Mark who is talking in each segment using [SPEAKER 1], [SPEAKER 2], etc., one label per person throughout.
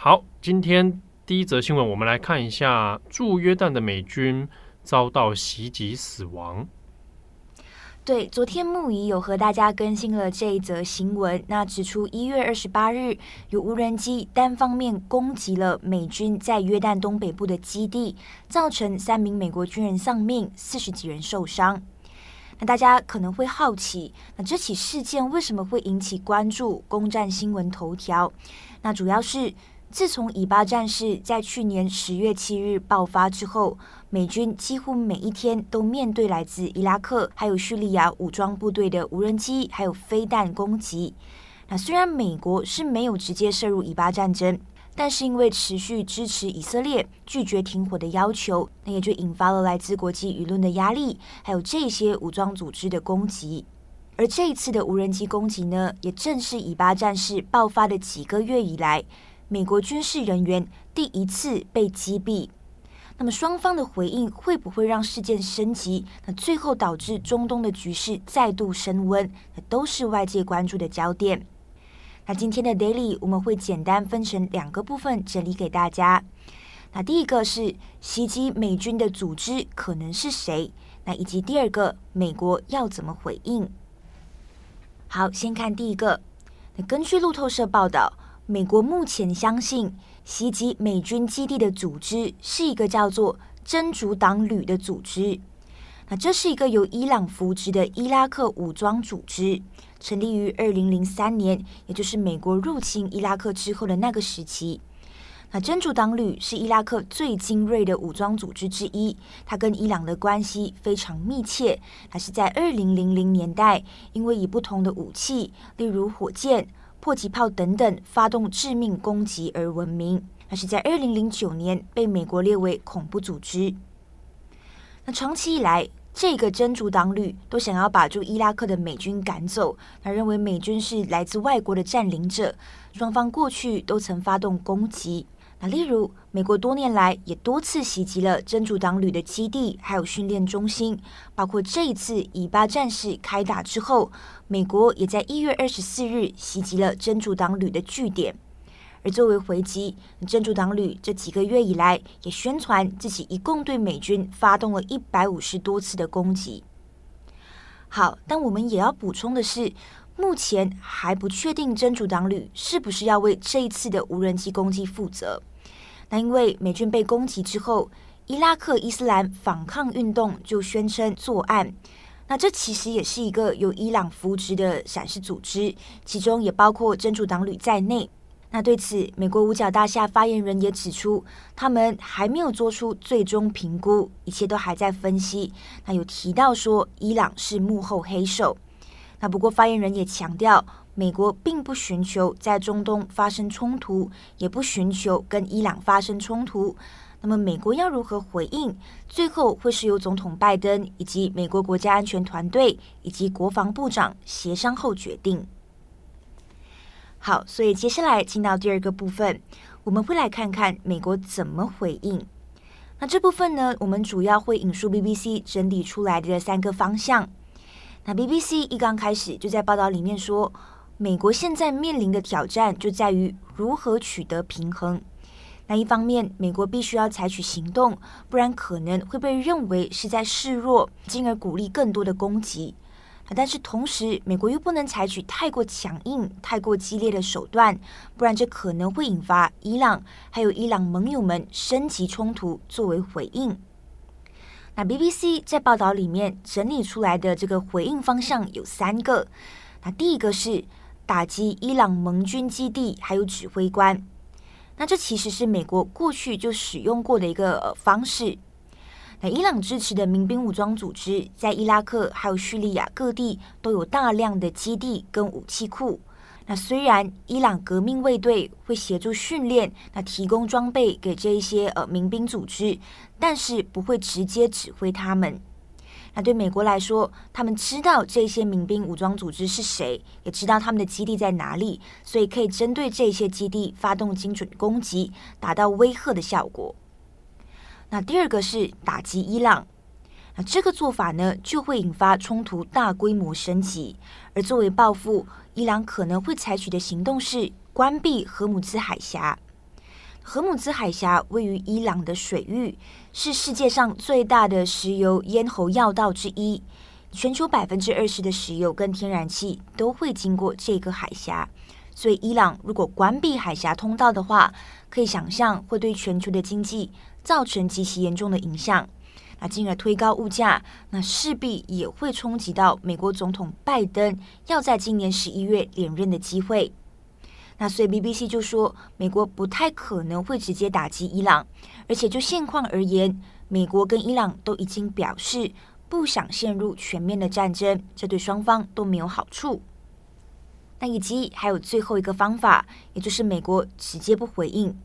[SPEAKER 1] 好，今天第一则新闻，我们来看一下驻约旦的美军遭到袭击死亡。
[SPEAKER 2] 对，昨天木仪有和大家更新了这一则新闻，那指出一月二十八日有无人机单方面攻击了美军在约旦东北部的基地，造成三名美国军人丧命，四十几人受伤。那大家可能会好奇，那这起事件为什么会引起关注、攻占新闻头条？那主要是。自从以巴战事在去年十月七日爆发之后，美军几乎每一天都面对来自伊拉克还有叙利亚武装部队的无人机还有飞弹攻击。那虽然美国是没有直接涉入以巴战争，但是因为持续支持以色列、拒绝停火的要求，那也就引发了来自国际舆论的压力，还有这些武装组织的攻击。而这一次的无人机攻击呢，也正是以巴战事爆发的几个月以来。美国军事人员第一次被击毙，那么双方的回应会不会让事件升级？那最后导致中东的局势再度升温，那都是外界关注的焦点。那今天的 Daily 我们会简单分成两个部分整理给大家。那第一个是袭击美军的组织可能是谁？那以及第二个美国要怎么回应？好，先看第一个。那根据路透社报道。美国目前相信袭击美军基地的组织是一个叫做真主党旅的组织。那这是一个由伊朗扶植的伊拉克武装组织，成立于二零零三年，也就是美国入侵伊拉克之后的那个时期。那真主党旅是伊拉克最精锐的武装组织之一，它跟伊朗的关系非常密切。它是在二零零零年代，因为以不同的武器，例如火箭。迫击炮等等发动致命攻击而闻名，那是在二零零九年被美国列为恐怖组织。那长期以来，这个真主党旅都想要把驻伊拉克的美军赶走，他认为美军是来自外国的占领者，双方过去都曾发动攻击。那例如，美国多年来也多次袭击了真主党旅的基地，还有训练中心，包括这一次以巴战事开打之后，美国也在一月二十四日袭击了真主党旅的据点。而作为回击，真主党旅这几个月以来也宣传自己一共对美军发动了一百五十多次的攻击。好，但我们也要补充的是，目前还不确定真主党旅是不是要为这一次的无人机攻击负责。那因为美军被攻击之后，伊拉克伊斯兰反抗运动就宣称作案。那这其实也是一个由伊朗扶植的闪失组织，其中也包括真主党旅在内。那对此，美国五角大厦发言人也指出，他们还没有做出最终评估，一切都还在分析。那有提到说，伊朗是幕后黑手。那不过，发言人也强调，美国并不寻求在中东发生冲突，也不寻求跟伊朗发生冲突。那么，美国要如何回应？最后会是由总统拜登以及美国国家安全团队以及国防部长协商后决定。好，所以接下来进到第二个部分，我们会来看看美国怎么回应。那这部分呢，我们主要会引述 BBC 整理出来的三个方向。那 BBC 一刚开始就在报道里面说，美国现在面临的挑战就在于如何取得平衡。那一方面，美国必须要采取行动，不然可能会被认为是在示弱，进而鼓励更多的攻击。但是同时，美国又不能采取太过强硬、太过激烈的手段，不然这可能会引发伊朗还有伊朗盟友们升级冲突作为回应。那 BBC 在报道里面整理出来的这个回应方向有三个。那第一个是打击伊朗盟军基地还有指挥官。那这其实是美国过去就使用过的一个方式。那伊朗支持的民兵武装组织在伊拉克还有叙利亚各地都有大量的基地跟武器库。那虽然伊朗革命卫队会协助训练，那提供装备给这一些呃民兵组织，但是不会直接指挥他们。那对美国来说，他们知道这些民兵武装组织是谁，也知道他们的基地在哪里，所以可以针对这些基地发动精准攻击，达到威吓的效果。那第二个是打击伊朗，那这个做法呢，就会引发冲突大规模升级，而作为报复，伊朗可能会采取的行动是关闭荷姆兹海峡。荷姆兹海峡位于伊朗的水域，是世界上最大的石油咽喉要道之一。全球百分之二十的石油跟天然气都会经过这个海峡，所以伊朗如果关闭海峡通道的话，可以想象会对全球的经济造成极其严重的影响。那进而推高物价，那势必也会冲击到美国总统拜登要在今年十一月连任的机会。那所以 BBC 就说，美国不太可能会直接打击伊朗，而且就现况而言，美国跟伊朗都已经表示不想陷入全面的战争，这对双方都没有好处。那以及还有最后一个方法，也就是美国直接不回应。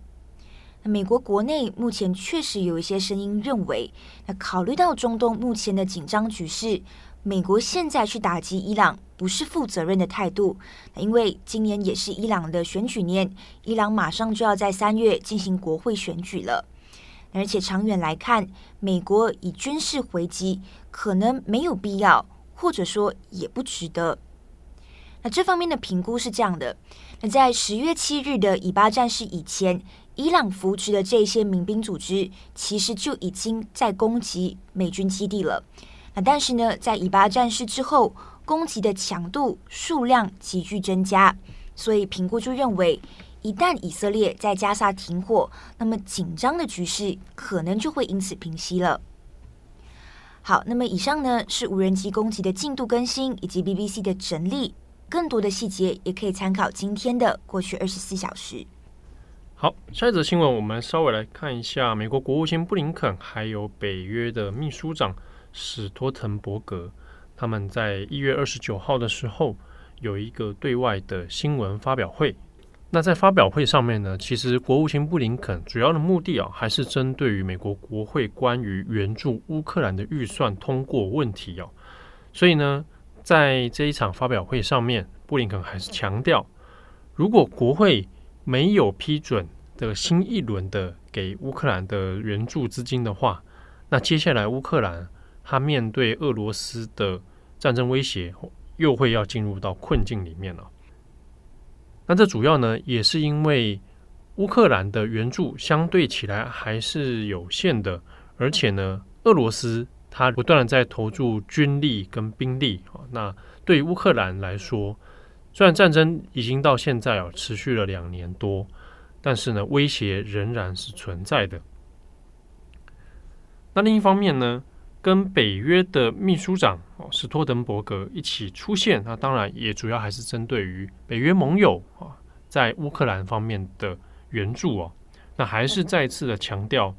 [SPEAKER 2] 美国国内目前确实有一些声音认为，那考虑到中东目前的紧张局势。美国现在去打击伊朗不是负责任的态度，因为今年也是伊朗的选举年，伊朗马上就要在三月进行国会选举了，而且长远来看，美国以军事回击可能没有必要，或者说也不值得。那这方面的评估是这样的：那在十月七日的以巴战事以前，伊朗扶持的这些民兵组织其实就已经在攻击美军基地了。那但是呢，在以巴战事之后，攻击的强度、数量急剧增加，所以评估就认为，一旦以色列在加萨停火，那么紧张的局势可能就会因此平息了。好，那么以上呢是无人机攻击的进度更新以及 BBC 的整理，更多的细节也可以参考今天的过去二十四小时。
[SPEAKER 1] 好，下一则新闻，我们稍微来看一下美国国务卿布林肯还有北约的秘书长。史托滕伯格他们在一月二十九号的时候有一个对外的新闻发表会。那在发表会上面呢，其实国务卿布林肯主要的目的啊，还是针对于美国国会关于援助乌克兰的预算通过问题哦。所以呢，在这一场发表会上面，布林肯还是强调，如果国会没有批准的新一轮的给乌克兰的援助资金的话，那接下来乌克兰。他面对俄罗斯的战争威胁，又会要进入到困境里面了。那这主要呢，也是因为乌克兰的援助相对起来还是有限的，而且呢，俄罗斯他不断的在投注军力跟兵力啊。那对于乌克兰来说，虽然战争已经到现在啊持续了两年多，但是呢，威胁仍然是存在的。那另一方面呢，跟北约的秘书长哦史托滕伯格一起出现，那当然也主要还是针对于北约盟友啊在乌克兰方面的援助哦，那还是再次的强调，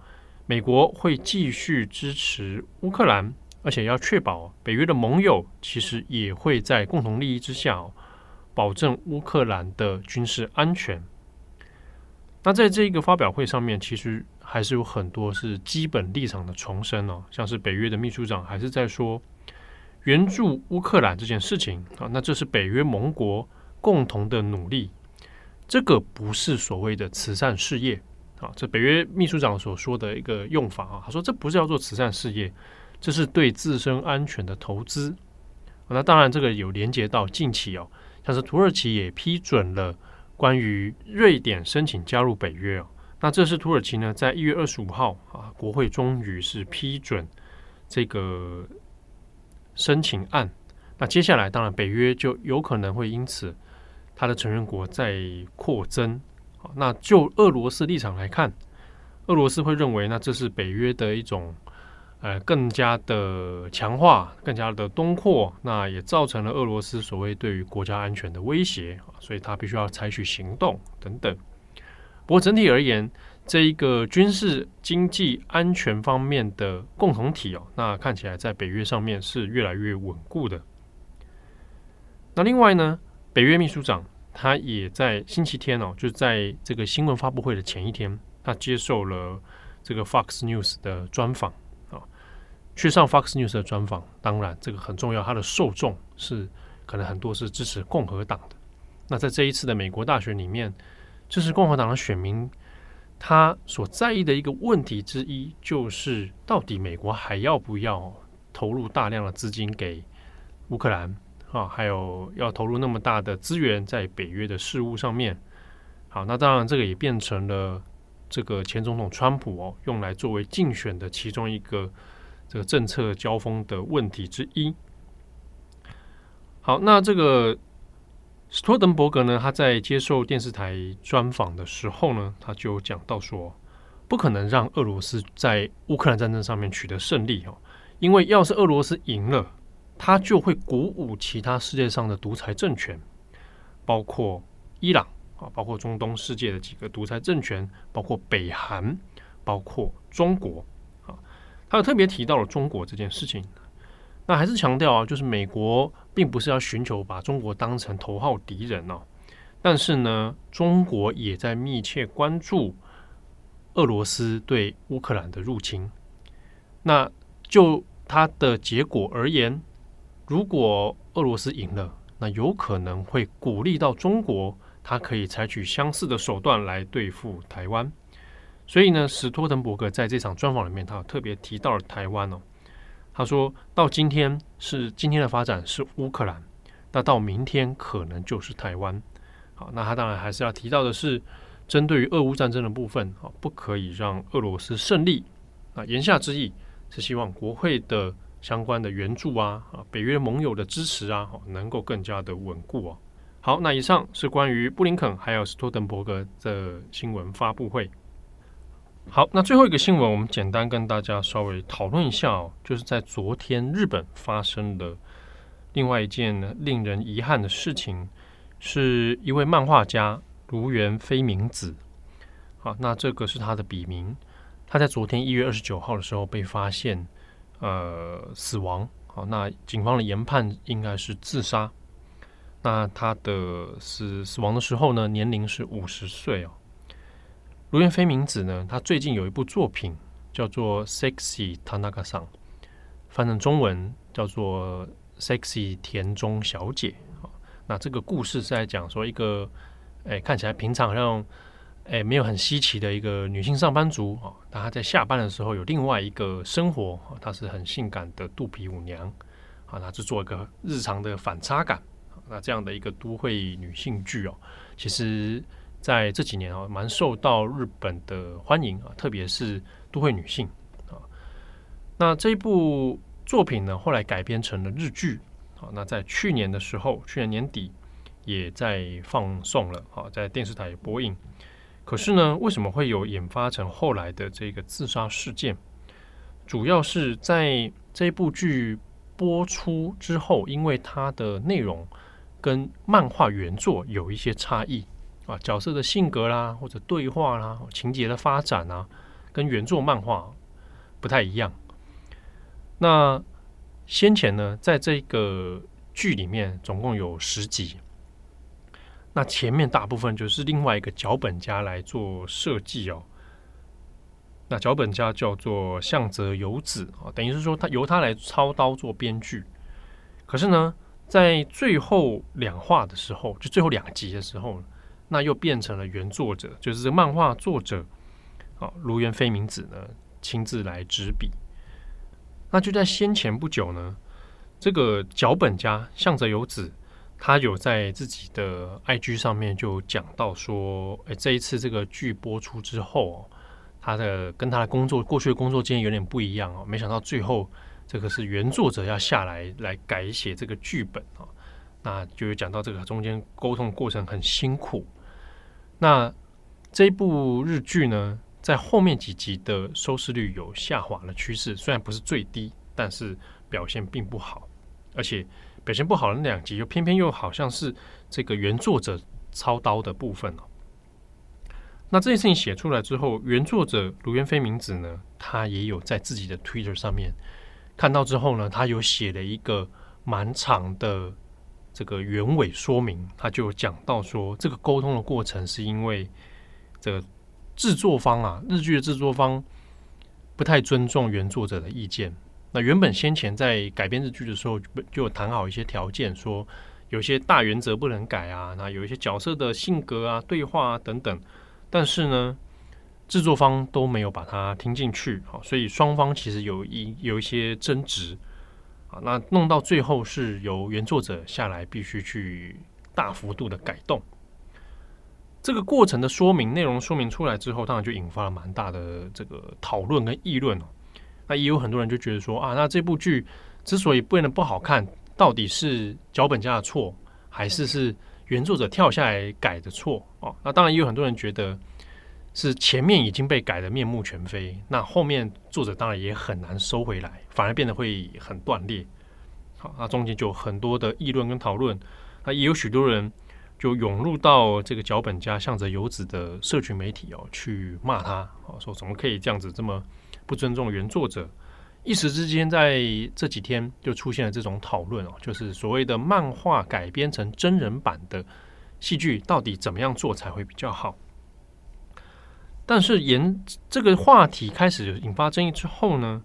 [SPEAKER 1] 美国会继续支持乌克兰，而且要确保北约的盟友其实也会在共同利益之下哦，保证乌克兰的军事安全。那在这个发表会上面，其实。还是有很多是基本立场的重申哦，像是北约的秘书长还是在说援助乌克兰这件事情啊，那这是北约盟国共同的努力，这个不是所谓的慈善事业啊，这北约秘书长所说的一个用法啊，他说这不是要做慈善事业，这是对自身安全的投资。那当然这个有连接到近期哦，像是土耳其也批准了关于瑞典申请加入北约哦。那这是土耳其呢，在一月二十五号啊，国会终于是批准这个申请案。那接下来，当然北约就有可能会因此它的成员国在扩增。那就俄罗斯立场来看，俄罗斯会认为，那这是北约的一种呃更加的强化，更加的东扩，那也造成了俄罗斯所谓对于国家安全的威胁，所以他必须要采取行动等等。不过整体而言，这一个军事、经济、安全方面的共同体哦，那看起来在北约上面是越来越稳固的。那另外呢，北约秘书长他也在星期天哦，就在这个新闻发布会的前一天，他接受了这个 Fox News 的专访。去上 Fox News 的专访，当然这个很重要，他的受众是可能很多是支持共和党的。那在这一次的美国大选里面，支持共和党的选民，他所在意的一个问题之一，就是到底美国还要不要投入大量的资金给乌克兰？啊，还有要投入那么大的资源在北约的事务上面，好，那当然这个也变成了这个前总统川普哦，用来作为竞选的其中一个这个政策交锋的问题之一。好，那这个斯托登伯格呢，他在接受电视台专访的时候呢，他就讲到说，不可能让俄罗斯在乌克兰战争上面取得胜利哦，因为要是俄罗斯赢了。他就会鼓舞其他世界上的独裁政权，包括伊朗啊，包括中东世界的几个独裁政权，包括北韩，包括中国他特别提到了中国这件事情。那还是强调啊，就是美国并不是要寻求把中国当成头号敌人哦，但是呢，中国也在密切关注俄罗斯对乌克兰的入侵。那就它的结果而言。如果俄罗斯赢了，那有可能会鼓励到中国，它可以采取相似的手段来对付台湾。所以呢，史托滕伯格在这场专访里面，他特别提到了台湾哦。他说到今天是今天的发展是乌克兰，那到明天可能就是台湾。好，那他当然还是要提到的是，针对于俄乌战争的部分啊，不可以让俄罗斯胜利。那言下之意是希望国会的。相关的援助啊，啊，北约盟友的支持啊，能够更加的稳固哦。好，那以上是关于布林肯还有史托滕伯格的新闻发布会。好，那最后一个新闻，我们简单跟大家稍微讨论一下哦，就是在昨天日本发生的另外一件令人遗憾的事情，是一位漫画家芦原非明子。好，那这个是他的笔名，他在昨天一月二十九号的时候被发现。呃，死亡。好，那警方的研判应该是自杀。那他的死死亡的时候呢，年龄是五十岁哦。芦原飞明子呢，他最近有一部作品叫做《Sexy Tanaka-san》，翻成中文叫做《Sexy 田中小姐》。那这个故事是在讲说一个，哎，看起来平常好像。哎，没有很稀奇的一个女性上班族啊，但她在下班的时候有另外一个生活，她是很性感的肚皮舞娘啊，那就做一个日常的反差感。那这样的一个都会女性剧哦，其实在这几年啊，蛮受到日本的欢迎啊，特别是都会女性啊。那这一部作品呢，后来改编成了日剧啊，那在去年的时候，去年年底也在放送了啊，在电视台播映。可是呢，为什么会有引发成后来的这个自杀事件？主要是在这部剧播出之后，因为它的内容跟漫画原作有一些差异啊，角色的性格啦，或者对话啦，情节的发展啊，跟原作漫画不太一样。那先前呢，在这个剧里面总共有十集。那前面大部分就是另外一个脚本家来做设计哦。那脚本家叫做向泽游子啊，等于是说他由他来操刀做编剧。可是呢，在最后两话的时候，就最后两集的时候，那又变成了原作者，就是这个漫画作者啊，如原飞明子呢亲自来执笔。那就在先前不久呢，这个脚本家向泽有子。他有在自己的 IG 上面就讲到说，哎，这一次这个剧播出之后，哦他的跟他的工作过去的工作经验有点不一样哦。没想到最后这个是原作者要下来来改写这个剧本啊，那就有讲到这个中间沟通过程很辛苦。那这部日剧呢，在后面几集的收视率有下滑的趋势，虽然不是最低，但是表现并不好，而且。表现不好的那两集，又偏偏又好像是这个原作者操刀的部分哦。那这件事情写出来之后，原作者芦原飞明子呢，他也有在自己的 Twitter 上面看到之后呢，他有写了一个蛮长的这个原委说明，他就讲到说，这个沟通的过程是因为这个制作方啊，日剧的制作方不太尊重原作者的意见。那原本先前在改编日剧的时候，就有谈好一些条件，说有些大原则不能改啊，那有一些角色的性格啊、对话啊等等。但是呢，制作方都没有把它听进去，好，所以双方其实有一有一些争执。那弄到最后是由原作者下来，必须去大幅度的改动。这个过程的说明内容说明出来之后，当然就引发了蛮大的这个讨论跟议论哦。那也有很多人就觉得说啊，那这部剧之所以变得不好看，到底是脚本家的错，还是是原作者跳下来改的错？哦，那当然也有很多人觉得是前面已经被改得面目全非，那后面作者当然也很难收回来，反而变得会很断裂。好，那中间就很多的议论跟讨论，那也有许多人就涌入到这个脚本家向着游子的社群媒体哦，去骂他，哦，说怎么可以这样子这么。不尊重原作者，一时之间在这几天就出现了这种讨论哦，就是所谓的漫画改编成真人版的戏剧，到底怎么样做才会比较好？但是沿这个话题开始引发争议之后呢，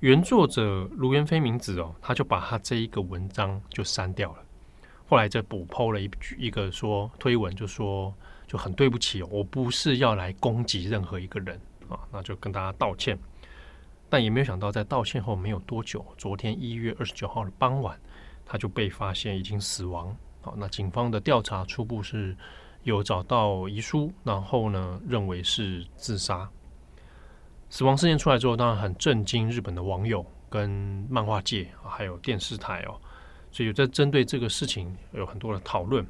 [SPEAKER 1] 原作者卢元飞明子哦，他就把他这一个文章就删掉了，后来再补抛了一句一个说推文，就说就很对不起，我不是要来攻击任何一个人啊，那就跟大家道歉。但也没有想到，在道歉后没有多久，昨天一月二十九号的傍晚，他就被发现已经死亡。好，那警方的调查初步是有找到遗书，然后呢，认为是自杀。死亡事件出来之后，当然很震惊日本的网友跟漫画界，还有电视台哦，所以有在针对这个事情有很多的讨论。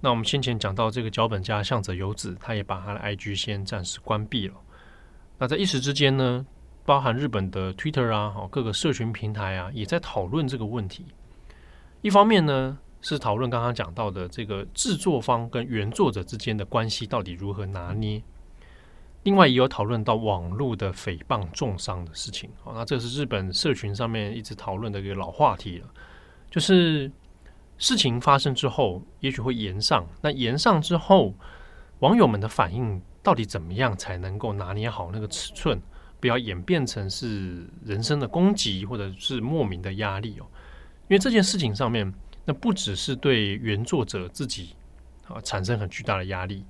[SPEAKER 1] 那我们先前讲到这个脚本家向泽由子，他也把他的 IG 先暂时关闭了。那在一时之间呢，包含日本的 Twitter 啊，各个社群平台啊，也在讨论这个问题。一方面呢，是讨论刚刚讲到的这个制作方跟原作者之间的关系到底如何拿捏。另外，也有讨论到网络的诽谤重伤的事情。好，那这是日本社群上面一直讨论的一个老话题了。就是事情发生之后，也许会延上。那延上之后，网友们的反应到底怎么样才能够拿捏好那个尺寸？不要演变成是人身的攻击，或者是莫名的压力哦。因为这件事情上面，那不只是对原作者自己啊产生很巨大的压力，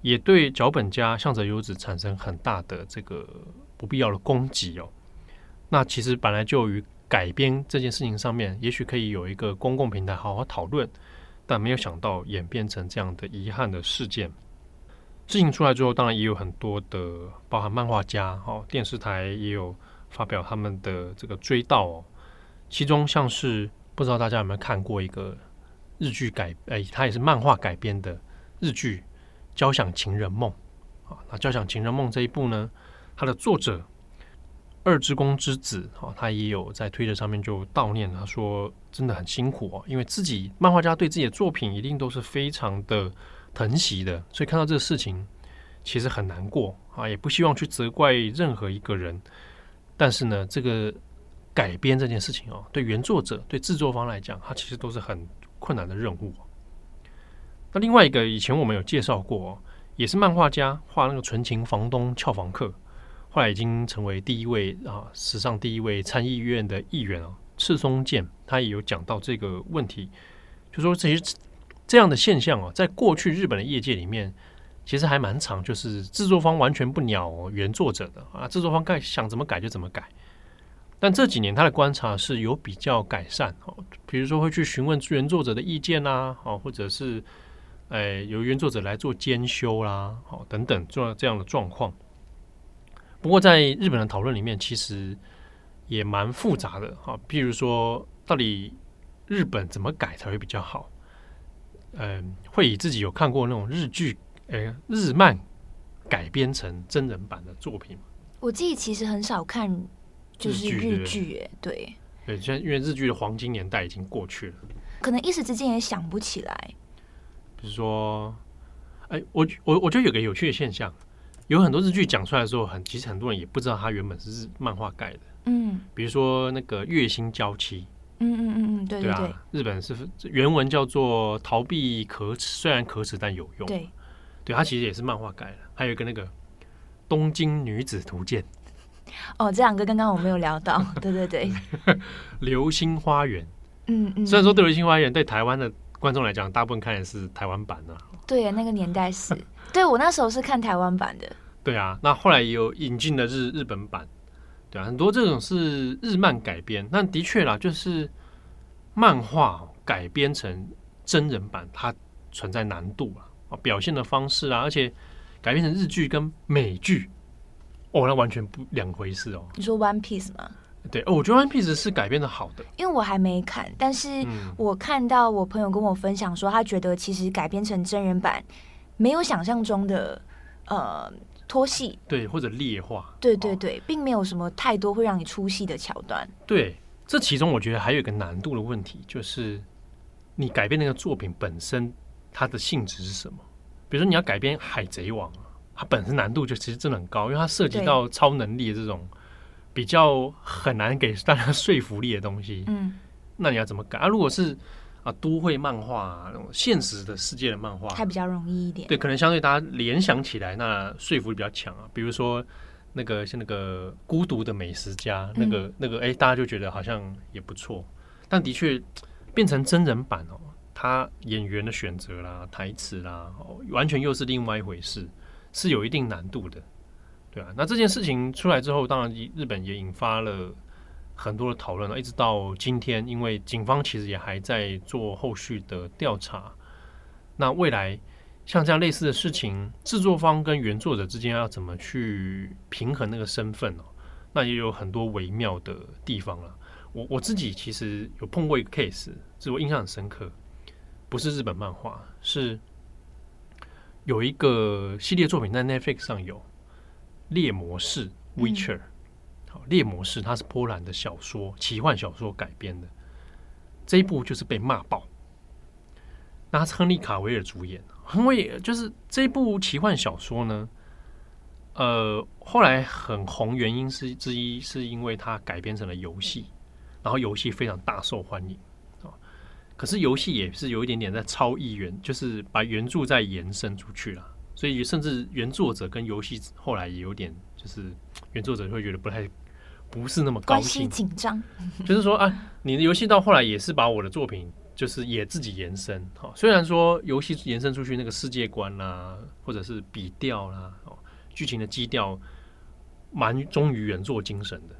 [SPEAKER 1] 也对脚本家向泽由子产生很大的这个不必要的攻击哦。那其实本来就于改编这件事情上面，也许可以有一个公共平台好好讨论，但没有想到演变成这样的遗憾的事件。事情出来之后，当然也有很多的，包含漫画家、哦，电视台也有发表他们的这个追悼哦。其中像是不知道大家有没有看过一个日剧改，哎，它也是漫画改编的日剧《交响情人梦》啊。那《交响情人梦》这一部呢，它的作者二之宫之子啊，他也有在推特上面就悼念，他说真的很辛苦哦，因为自己漫画家对自己的作品一定都是非常的。疼惜的，所以看到这个事情，其实很难过啊，也不希望去责怪任何一个人。但是呢，这个改编这件事情哦，对原作者、对制作方来讲，它其实都是很困难的任务。那另外一个，以前我们有介绍过，也是漫画家画那个《纯情房东俏房客》，后来已经成为第一位啊，史上第一位参议院的议员啊，赤松健，他也有讲到这个问题，就说这些。这样的现象哦，在过去日本的业界里面，其实还蛮常，就是制作方完全不鸟原作者的啊，制作方该想怎么改就怎么改。但这几年他的观察是有比较改善哦，比如说会去询问原作者的意见啊，哦，或者是诶由原作者来做监修啦，哦等等做这样的状况。不过在日本的讨论里面，其实也蛮复杂的哈，譬如说到底日本怎么改才会比较好？嗯，会以自己有看过那种日剧，诶，日漫改编成真人版的作品。
[SPEAKER 2] 我自己其实很少看，就是日剧，哎，对，
[SPEAKER 1] 对，现在因为日剧的黄金年代已经过去了，
[SPEAKER 2] 可能一时之间也想不起来。
[SPEAKER 1] 比如说，哎，我我我觉得有个有趣的现象，有很多日剧讲出来的时候，很其实很多人也不知道它原本是日漫画改的。嗯，比如说那个《月薪娇妻》，
[SPEAKER 2] 嗯嗯嗯嗯，对对对，
[SPEAKER 1] 对啊，日本是原文叫做逃避可耻，虽然可耻但有用。
[SPEAKER 2] 对，
[SPEAKER 1] 对，它其实也是漫画改的。还有一个那个《东京女子图鉴》。
[SPEAKER 2] 哦，这两个刚刚我没有聊到。对 对对，《
[SPEAKER 1] 流星花园》。
[SPEAKER 2] 嗯嗯，
[SPEAKER 1] 虽然说对《流星花园》对台湾的观众来讲，大部分看的是台湾版的。
[SPEAKER 2] 对，那个年代是，对我那时候是看台湾版的。
[SPEAKER 1] 对啊，那后来也有引进了日日本版。对啊，很多这种是日漫改编，那的确啦，就是漫画改编成真人版，它存在难度啊，表现的方式啊，而且改编成日剧跟美剧，哦，那完全不两回事哦。
[SPEAKER 2] 你说《One Piece》吗？
[SPEAKER 1] 对，哦，我觉得《One Piece》是改编的好的，
[SPEAKER 2] 因为我还没看，但是我看到我朋友跟我分享说，他觉得其实改编成真人版没有想象中的呃。拖戏
[SPEAKER 1] 对，或者劣化，
[SPEAKER 2] 对对对，并没有什么太多会让你出戏的桥段。
[SPEAKER 1] 对，这其中我觉得还有一个难度的问题，就是你改变那个作品本身它的性质是什么？比如说你要改编《海贼王》，它本身难度就其实真的很高，因为它涉及到超能力这种比较很难给大家说服力的东西。嗯，那你要怎么改啊？如果是啊，都会漫画、啊、那种现实的世界的漫画，
[SPEAKER 2] 它比较容易一点。
[SPEAKER 1] 对，可能相对大家联想起来，那说服力比较强啊。比如说那个像那个孤独的美食家，那个、嗯、那个，哎、欸，大家就觉得好像也不错。但的确变成真人版哦，他演员的选择啦、台词啦，哦，完全又是另外一回事，是有一定难度的，对啊。那这件事情出来之后，当然日本也引发了。很多的讨论了，一直到今天，因为警方其实也还在做后续的调查。那未来像这样类似的事情，制作方跟原作者之间要怎么去平衡那个身份哦？那也有很多微妙的地方了。我我自己其实有碰过一个 case，是我印象很深刻，不是日本漫画，是有一个系列作品在 Netflix 上有《猎魔士》（Witcher）。猎魔士，它是波兰的小说，奇幻小说改编的。这一部就是被骂爆。那他是亨利卡维尔主演，亨利就是这一部奇幻小说呢，呃，后来很红，原因是之一，是因为它改编成了游戏，然后游戏非常大受欢迎啊。可是游戏也是有一点点在超译原，就是把原著再延伸出去了，所以甚至原作者跟游戏后来也有点，就是原作者会觉得不太。不是那么高兴，
[SPEAKER 2] 紧张，
[SPEAKER 1] 就是说啊，你的游戏到后来也是把我的作品，就是也自己延伸。哈，虽然说游戏延伸出去那个世界观啦，或者是笔调啦，哦，剧情的基调，蛮忠于原作精神的，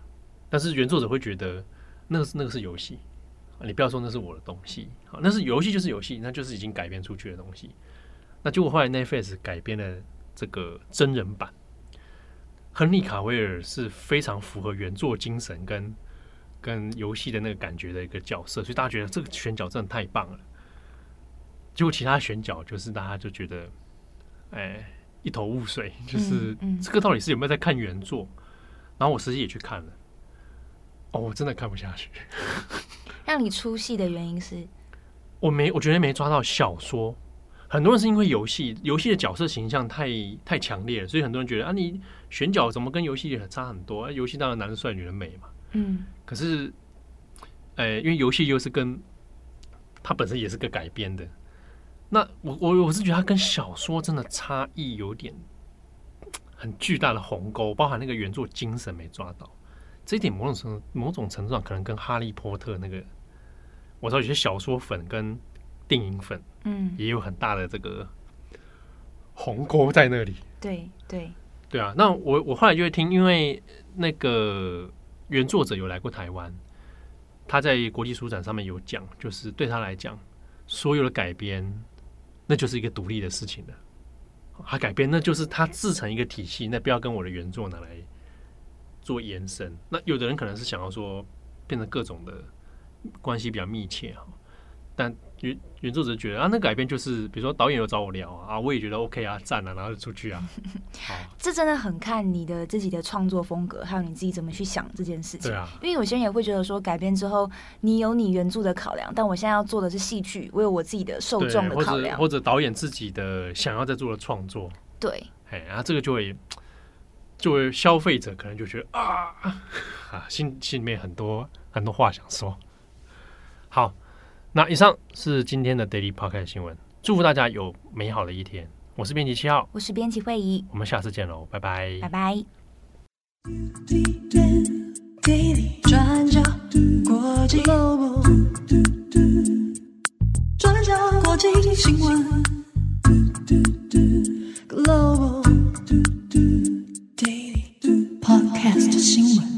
[SPEAKER 1] 但是原作者会觉得那个是那个是游戏，你不要说那是我的东西，好，那是游戏就是游戏，那就是已经改编出去的东西。那结果后来 Netflix 改编了这个真人版。亨利·卡维尔是非常符合原作精神跟跟游戏的那个感觉的一个角色，所以大家觉得这个选角真的太棒了。结果其他选角就是大家就觉得，哎，一头雾水，就是这个到底是有没有在看原作？然后我实际也去看了，哦，我真的看不下去。
[SPEAKER 2] 让你出戏的原因是？
[SPEAKER 1] 我没，我觉得没抓到小说。很多人是因为游戏，游戏的角色形象太太强烈了，所以很多人觉得啊，你选角怎么跟游戏差很多？啊，游戏当然男人帅，女人美嘛。嗯。可是，呃，因为游戏又是跟它本身也是个改编的，那我我我是觉得它跟小说真的差异有点很巨大的鸿沟，包含那个原作精神没抓到，这一点某种程某种程度上可能跟哈利波特那个，我知道有些小说粉跟。电影粉，嗯，也有很大的这个鸿沟在那里。
[SPEAKER 2] 对对
[SPEAKER 1] 对啊！那我我后来就会听，因为那个原作者有来过台湾，他在国际书展上面有讲，就是对他来讲，所有的改编那就是一个独立的事情了。他改编那就是他自成一个体系，那不要跟我的原作拿来做延伸。那有的人可能是想要说变成各种的关系比较密切哈。但原原作者觉得啊，那改编就是，比如说导演有找我聊啊，我也觉得 OK 啊，赞啊，然后就出去啊。好，
[SPEAKER 2] 这真的很看你的自己的创作风格，还有你自己怎么去想这件事情。对啊，因为有些人也会觉得说，改编之后你有你原著的考量，但我现在要做的是戏剧，我有我自己的受众的考量，
[SPEAKER 1] 或者导演自己的想要在做的创作。
[SPEAKER 2] 对，
[SPEAKER 1] 哎，然后这个就会作为消费者可能就觉得啊啊，心心里面很多很多话想说。好，那以上是今天的 Daily Park 新闻，祝福大家有美好的一天。我是编辑七号，
[SPEAKER 2] 我是编辑慧怡，
[SPEAKER 1] 我们下次见喽，拜拜，
[SPEAKER 2] 拜拜。
[SPEAKER 3] 转角新闻，Global pocket 新闻。